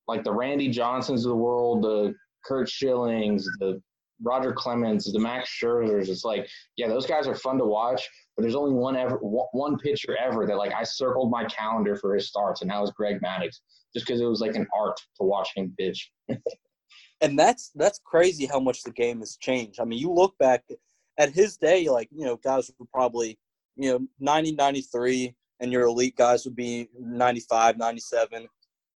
like the Randy Johnsons of the world, the Curt Schillings, the Roger Clemens, the Max Scherzers. It's like, yeah, those guys are fun to watch, but there's only one ever, one pitcher ever that like I circled my calendar for his starts, and that was Greg Maddux, just because it was like an art to watch him pitch. and that's that's crazy how much the game has changed. I mean, you look back at his day, like you know, guys were probably you know 90, 93, and your elite guys would be 95, 97.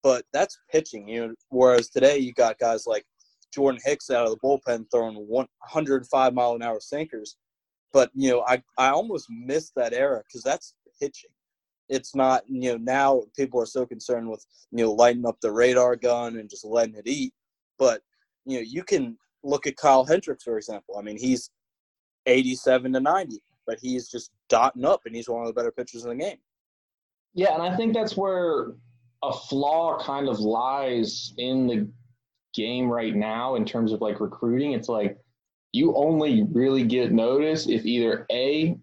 But that's pitching, you know. Whereas today, you got guys like Jordan Hicks out of the bullpen throwing 105 mile an hour sinkers. But you know, I I almost missed that era because that's pitching. It's not you know now people are so concerned with you know lighting up the radar gun and just letting it eat. But you know you can look at Kyle Hendricks for example. I mean he's 87 to 90, but he's just dotting up and he's one of the better pitchers in the game. Yeah, and I think that's where a flaw kind of lies in the game right now in terms of like recruiting. It's like you only really get noticed if either A,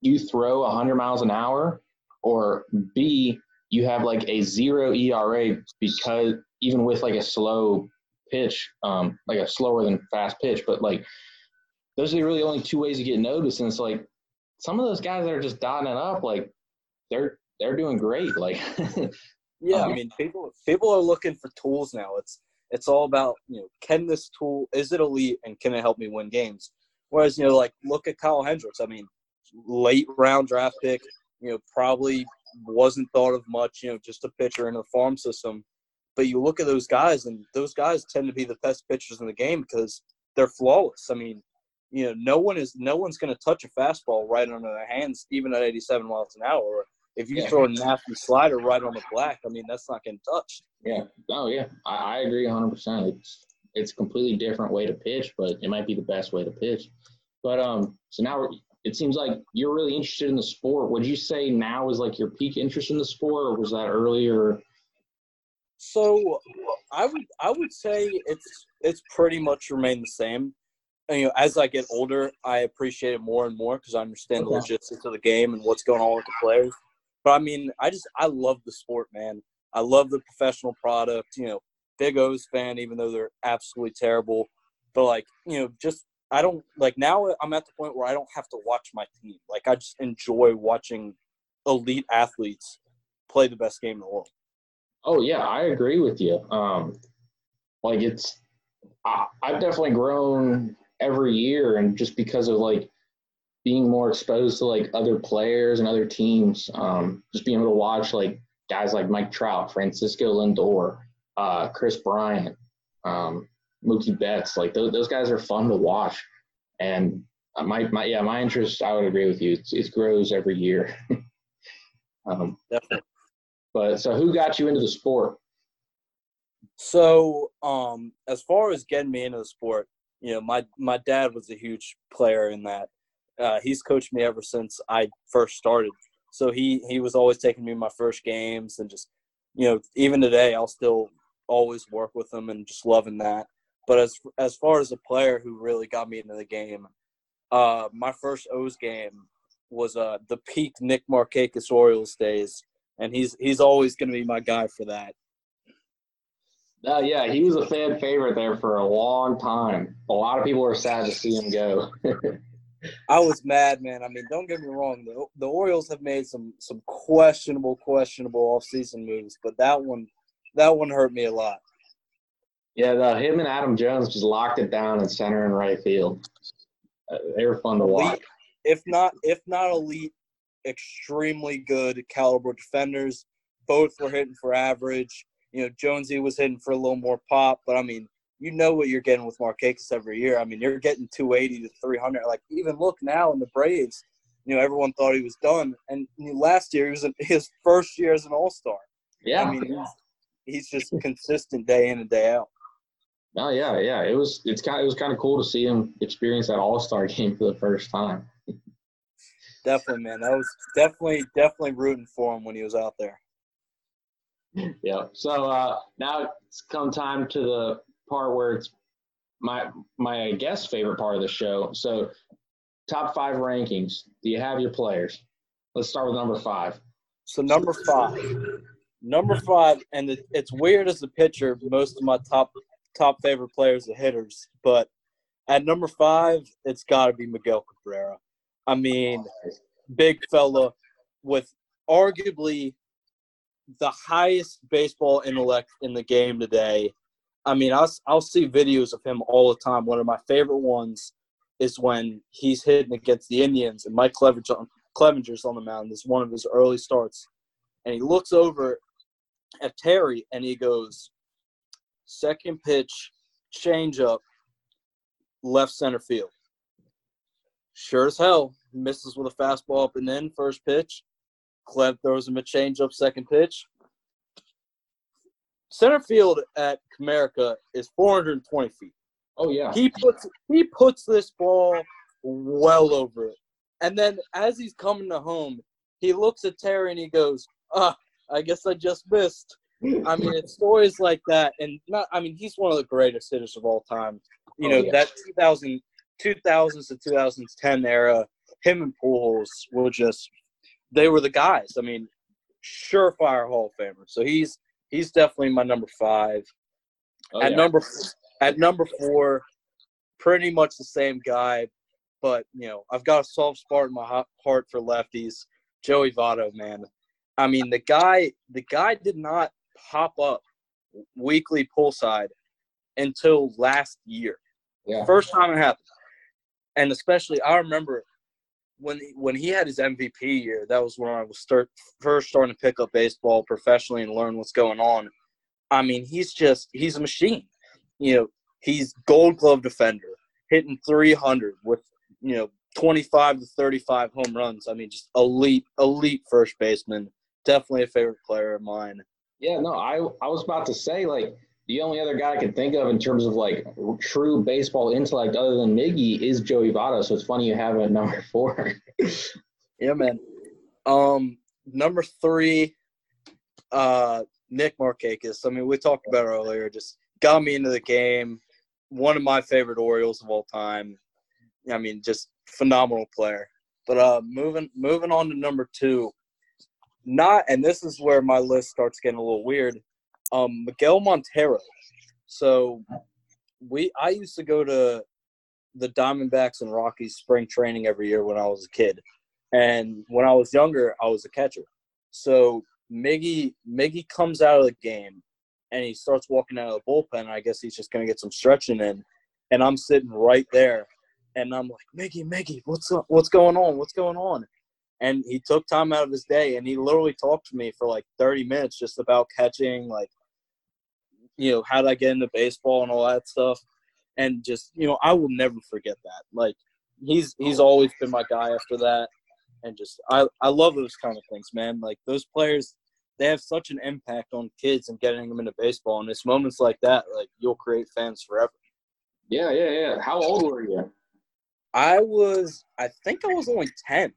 you throw 100 miles an hour, or B, you have like a zero ERA because even with like a slow pitch, um, like a slower than fast pitch, but like those are really only two ways to get noticed. And it's like some of those guys that are just dotting it up, like they're they're doing great. Like yeah, I uh-huh. mean people people are looking for tools now. It's it's all about you know can this tool is it elite and can it help me win games? Whereas you know like look at Kyle Hendricks. I mean late round draft pick. You know probably wasn't thought of much. You know just a pitcher in a farm system. But you look at those guys, and those guys tend to be the best pitchers in the game because they're flawless. I mean, you know, no one is no one's going to touch a fastball right under their hands, even at 87 miles an hour. If you Yeah. throw a nasty slider right on the black, I mean, that's not getting touched. Yeah. Oh yeah. I, I agree 100. percent It's it's a completely different way to pitch, but it might be the best way to pitch. But um, so now it seems like you're really interested in the sport. Would you say now is like your peak interest in the sport, or was that earlier? So I would I would say it's it's pretty much remained the same. And, you know, as I get older, I appreciate it more and more because I understand the Okay. logistics of the game and what's going on with the players. But I mean, I just I love the sport, man. I love the professional product. You know, big O's fan, even though they're absolutely terrible. But like, you know, just I don't like now. I'm at the point where I don't have to watch my team. Like, I just enjoy watching elite athletes play the best game in the world. Oh yeah, I agree with you. Um, like it's, I, I've definitely grown every year, and just because of like being more exposed to like other players and other teams, um, just being able to watch like guys like Mike Trout, Francisco Lindor, uh, Kris Bryant, um, Mookie Betts, like those, those guys are fun to watch. And my, my yeah, my interest, I would agree with you. It's, it grows every year. um, Definitely. But so, who got you into the sport? So, um, as far as getting me into the sport, you know, my my dad was a huge player in that. Uh, he's coached me ever since I first started. So he he was always taking me my first games and just, you know, even today I'll still always work with him and just loving that. But as as far as a player who really got me into the game, uh, my first O's game was uh, the peak Nick Markakis Orioles days, and he's he's always going to be my guy for that. Uh, yeah, he was a fan favorite there for a long time. A lot of people were sad to see him go. I was mad, man. I mean, don't get me wrong. The, the Orioles have made some some questionable, questionable offseason moves, but that one that one hurt me a lot. Yeah, the, him and Adam Jones just locked it down in center and right field. Uh, they were fun to watch. Elite, if not, if not elite, extremely good caliber defenders. Both were hitting for average. You know, Jonesy was hitting for a little more pop, but I mean, you know what you're getting with Markakis every year. I mean, you're getting 280 to 300. Like even look now in the Braves, you know, everyone thought he was done, and last year he was his first year as an All Star. Yeah, I mean, he's, he's just consistent day in and day out. Oh yeah, yeah. It was it's kind of, it was kind of cool to see him experience that All Star game for the first time. definitely, man. That was definitely definitely rooting for him when he was out there. Yeah. So uh, now it's come time to the part where it's my my guest favorite part of the show. So top five rankings. Do you have your players? Let's start with number five. So number five, number five, and it's weird as a pitcher. Most of my top top favorite players are hitters, but at number five, it's got to be Miguel Cabrera. I mean, big fella with arguably the highest baseball intellect in the game today. I mean, I'll, I'll see videos of him all the time. One of my favorite ones is when he's hitting against the Indians and Mike Clevinger, Clevinger's on the mound. This is one of his early starts. And he looks over at Terry and he goes, second pitch, change up, left center field. Sure as hell, misses with a fastball up and in, first pitch. Cleb throws him a change up, second pitch. Center field at Comerica is 420 feet. Oh yeah. He puts he puts this ball well over it. And then as he's coming to home, he looks at Terry and he goes, Ah, I guess I just missed. I mean, it's stories like that, and not. I mean, he's one of the greatest hitters of all time. You oh, know, yeah. that 2000, 2000s to 2010 era, him and Pujols were just, they were the guys. I mean, surefire Hall of Famer. So he's he's definitely my number five. Oh, at yeah. number at number four, pretty much the same guy, but you know, I've got a soft spot in my heart for lefties. Joey Votto, man. I mean, the guy the guy did not pop up weekly poolside until last year. Yeah. First time it happened. And especially I remember when when he had his MVP year, that was when I was start first starting to pick up baseball professionally and learn what's going on. I mean, he's just he's a machine. You know, he's gold glove defender, hitting 300 with, you know, 25 to 35 home runs. I mean, just elite elite first baseman. Definitely a favorite player of mine. Yeah, no, I I was about to say like the only other guy I can think of in terms of like true baseball intellect other than Miggy is Joey Votto. So it's funny you have at number four. yeah, man. Um, number three, uh, Nick Markakis. I mean, we talked about earlier. Just got me into the game. One of my favorite Orioles of all time. I mean, just phenomenal player. But uh, moving moving on to number two, not, and this is where my list starts getting a little weird. Um, Miguel Montero. So we, I used to go to the Diamondbacks and Rockies spring training every year when I was a kid. And when I was younger, I was a catcher. So Miggy Miggy comes out of the game and he starts walking out of the bullpen. I guess he's just gonna get some stretching in. And I'm sitting right there and I'm like, Miggy, Miggy, what's up? What's going on? What's going on? And he took time out of his day and he literally talked to me for like 30 minutes just about catching, like, you know, how did I get into baseball and all that stuff. And just, you know, I will never forget that. Like, he's he's always been my guy after that. And just, I, I love those kind of things, man. Like, those players, they have such an impact on kids and getting them into baseball. And it's moments like that, like, you'll create fans forever. Yeah, yeah, yeah. How old were you? I was, I think I was only ten.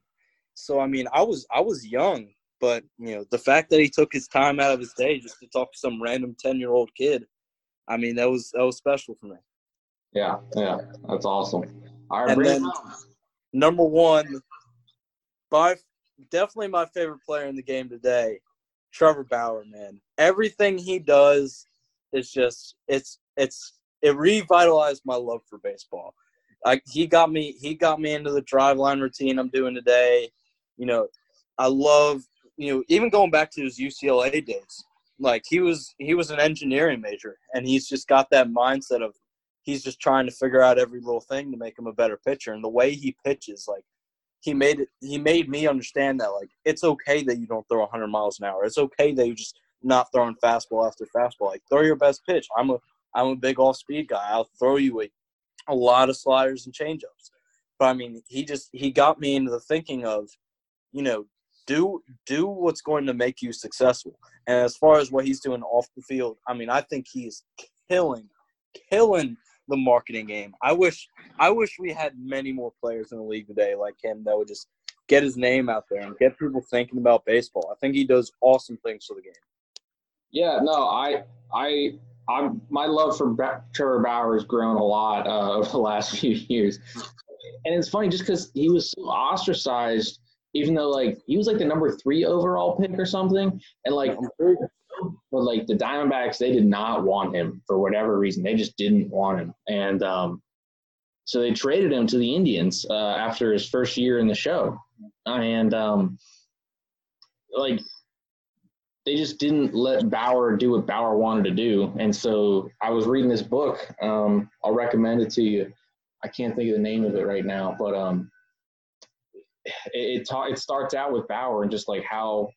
So I mean, I was I was young, but you know, the fact that he took his time out of his day just to talk to some random ten year old kid, I mean, that was that was special for me. Yeah, yeah, that's awesome. All right, And then- Number one, by definitely my favorite player in the game today, Trevor Bauer. Man, everything he does is just it's it's it revitalized my love for baseball. I, he got me he got me into the Driveline routine I'm doing today. You know, I love you know even going back to his UCLA days. Like he was he was an engineering major and he's just got that mindset of he's just trying to figure out every little thing to make him a better pitcher and the way he pitches like he made it he made me understand that like it's okay that you don't throw 100 miles an hour. It's okay that you just not throwing fastball after fastball. Like throw your best pitch. I'm a I'm a big off speed guy. I'll throw you a, a lot of sliders and changeups. But I mean, he just he got me into the thinking of, you know, do do what's going to make you successful. And as far as what he's doing off the field, I mean, I think he's killing killing the marketing game. I wish I wish we had many more players in the league today like him that would just get his name out there and get people thinking about baseball. I think he does awesome things for the game. Yeah, no, I, I, I'm my love for Trevor Bauer has grown a lot uh, over the last few years, and it's funny just because he was so ostracized, even though like he was like the number three overall pick or something, and like, but like the Diamondbacks, they did not want him for whatever reason. They just didn't want him, and um, so they traded him to the Indians uh, after his first year in the show, and um, like they just didn't let Bauer do what Bauer wanted to do. And so I was reading this book. Um, I'll recommend it to you. I can't think of the name of it right now, but um, it it, ta- it starts out with Bauer and just like how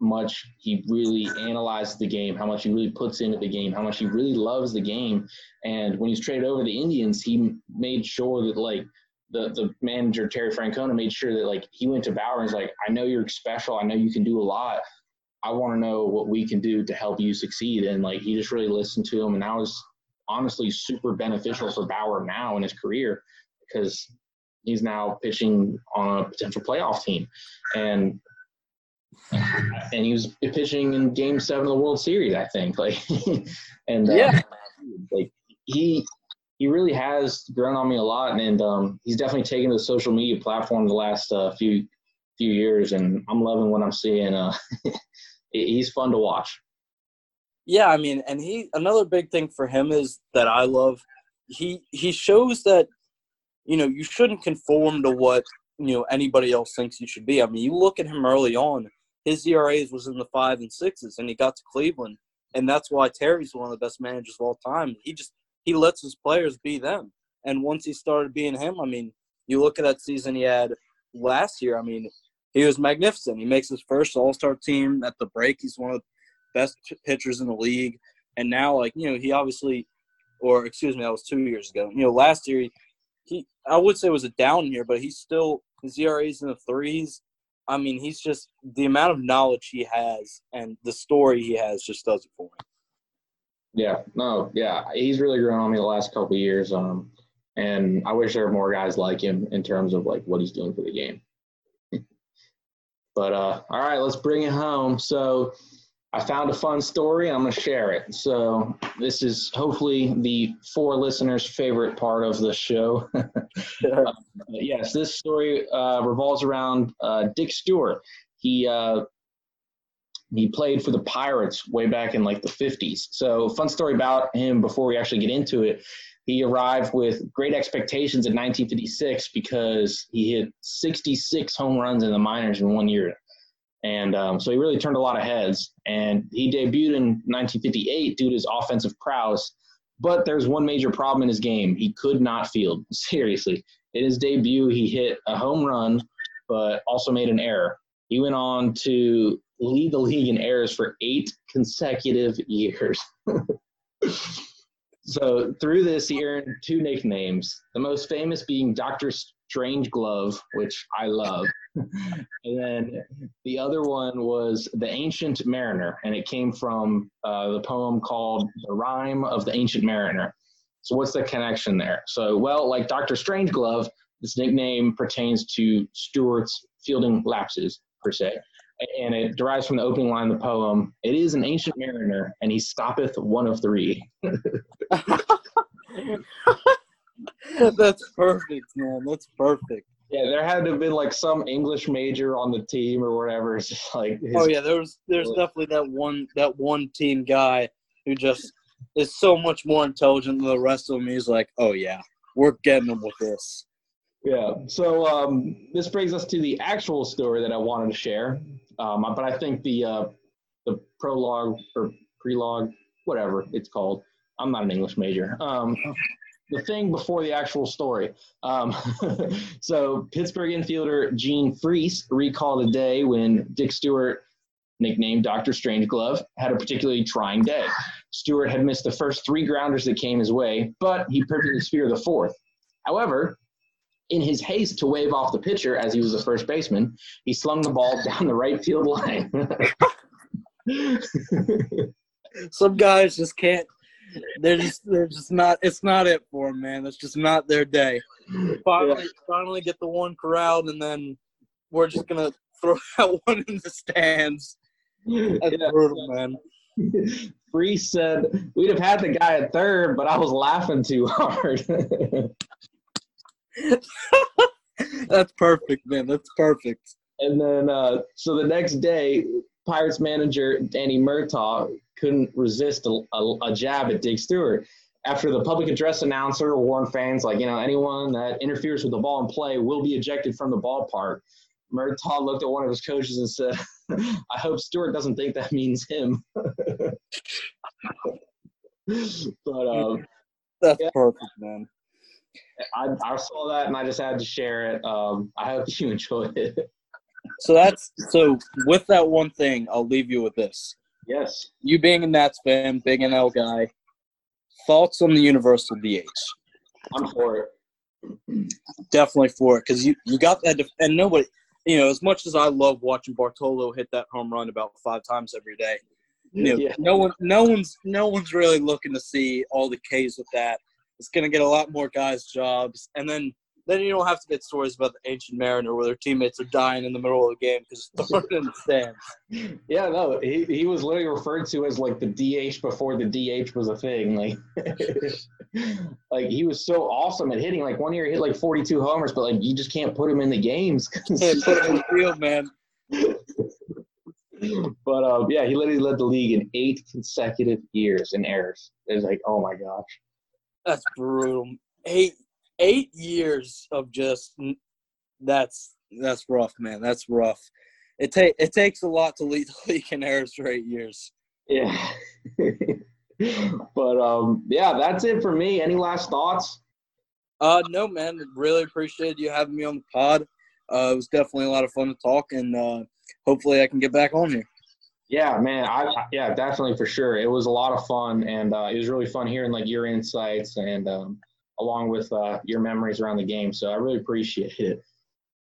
much he really analyzes the game, how much he really puts into the game, how much he really loves the game. And when he's traded over the Indians, he made sure that like the the manager Terry Francona made sure that like he went to Bauer and was like, I know you're special, I know you can do a lot. I want to know what we can do to help you succeed. And like he just really listened to him, and that was honestly super beneficial for Bauer now in his career because he's now pitching on a potential playoff team, and and he was pitching in Game Seven of the World Series, I think. Like, and uh, Yeah. like he he really has grown on me a lot, and, and um, he's definitely taken the social media platform the last uh, few few years, and I'm loving what I'm seeing. Uh, he's fun to watch. Yeah, I mean, and he another big thing for him is that I love he he shows that you know you shouldn't conform to what you know anybody else thinks you should be. I mean, you look at him early on, his ERAs was in the five and sixes, and he got to Cleveland, and that's why Terry's one of the best managers of all time. He just he lets his players be them, and once he started being him, I mean, you look at that season he had last year. I mean, he was magnificent. He makes his first All Star team at the break. He's one of the best pitchers in the league. And now, like you know, he obviously, or excuse me, that was two years ago. You know, last year he, he I would say it was a down year, but he's still his ERA's in the threes. I mean, he's just the amount of knowledge he has and the story he has just does it for him. Yeah, no, yeah, he's really grown on me the last couple years. Um, and I wish there were more guys like him in terms of like what he's doing for the game. but uh, all right, let's bring it home. So I found a fun story. I'm gonna share it. So this is hopefully the four listeners' favorite part of the show. yes, this story uh, revolves around uh, Dick Stuart. He uh, he played for the Pirates way back in like the 50s. So, fun story about him before we actually get into it. He arrived with great expectations in 1956 because he hit 66 home runs in the minors in one year. And um, so he really turned a lot of heads. And he debuted in 1958 due to his offensive prowess. But there's one major problem in his game. He could not field. Seriously. In his debut, he hit a home run, but also made an error. He went on to lead the league in errors for eight consecutive years. so through this, he earned two nicknames. The most famous being Doctor Strangeglove, which I love, and then the other one was the Ancient Mariner, and it came from uh, the poem called "The Rime of the Ancient Mariner." So what's the connection there? So well, like Doctor Strangeglove, this nickname pertains to Stuart's fielding lapses per se and it derives from the opening line of the poem It is an ancient mariner, and he stoppeth one of three. That's perfect, man. That's perfect. Yeah, there had to have been like some English major on the team or whatever. It's just like oh yeah, there was there's definitely that one that one team guy who just is so much more intelligent than the rest of them. He's like, oh yeah, we're getting them with this. Yeah. So um, this brings us to the actual story that I wanted to share. Um, but I think the uh, the prologue or prelogue, whatever it's called. I'm not an English major. Um, the thing before the actual story. Um, so Pittsburgh infielder Gene Freese recalled a day when Dick Stuart, nicknamed Dr. Strangeglove, had a particularly trying day. Stuart had missed the first three grounders that came his way, but he perfectly speared the fourth. However, in his haste to wave off the pitcher as he was the first baseman, he slung the ball down the right field line. Some guys just can't. They're just they're just not. It's not it for them, man. It's just not their day. Finally, yeah. finally get the one corralled, and then we're just gonna throw that one in the stands. That's yeah. brutal, man. Freese said we'd have had the guy at third, but I was laughing too hard. That's perfect, man. That's perfect. And then, uh, so the next day, Pirates manager Danny Murtaugh couldn't resist a, a, a, jab at Dick Stuart. After the public address announcer warned fans, like, you know, anyone that interferes with the ball in play will be ejected from the ballpark. Murtaugh looked at one of his coaches and said, I hope Stuart doesn't think that means him. but, um, that's yeah. perfect, man. I, I saw that and I just had to share it. Um, I hope you enjoyed it. So that's so. With that one thing, I'll leave you with this. Yes. You being a Nats fan, big NL guy, thoughts on the universal DH? I'm for it. Definitely for it because you you got that, def- and nobody, you know, as much as I love watching Bartolo hit that home run about five times every day, you know, yeah. no one, no one's, no one's really looking to see all the K's with that. It's going to get a lot more guys jobs, and then then you don't have to get stories about the ancient mariner where their teammates are dying in the middle of the game because it's thrown in the stands. Yeah, no, he, he was literally referred to as like the DH before the DH was a thing. Like, like he was so awesome at hitting. Like one year he hit like 42 homers, but like you just can't put him in the games. can't put him in the field, man. but um, yeah, he literally led the league in eight consecutive years in errors. It's like, oh my gosh. That's brutal. Eight eight years of just that's that's rough, man. That's rough. It take it takes a lot to lead the league in errors for eight years. Yeah. but um, yeah, that's it for me. Any last thoughts? Uh, no, man. Really appreciate you having me on the pod. Uh, it was definitely a lot of fun to talk, and uh, hopefully I can get back on here. Yeah, man. I yeah, definitely for sure. It was a lot of fun, and uh, it was really fun hearing like your insights and um, along with uh, your memories around the game. So I really appreciate it.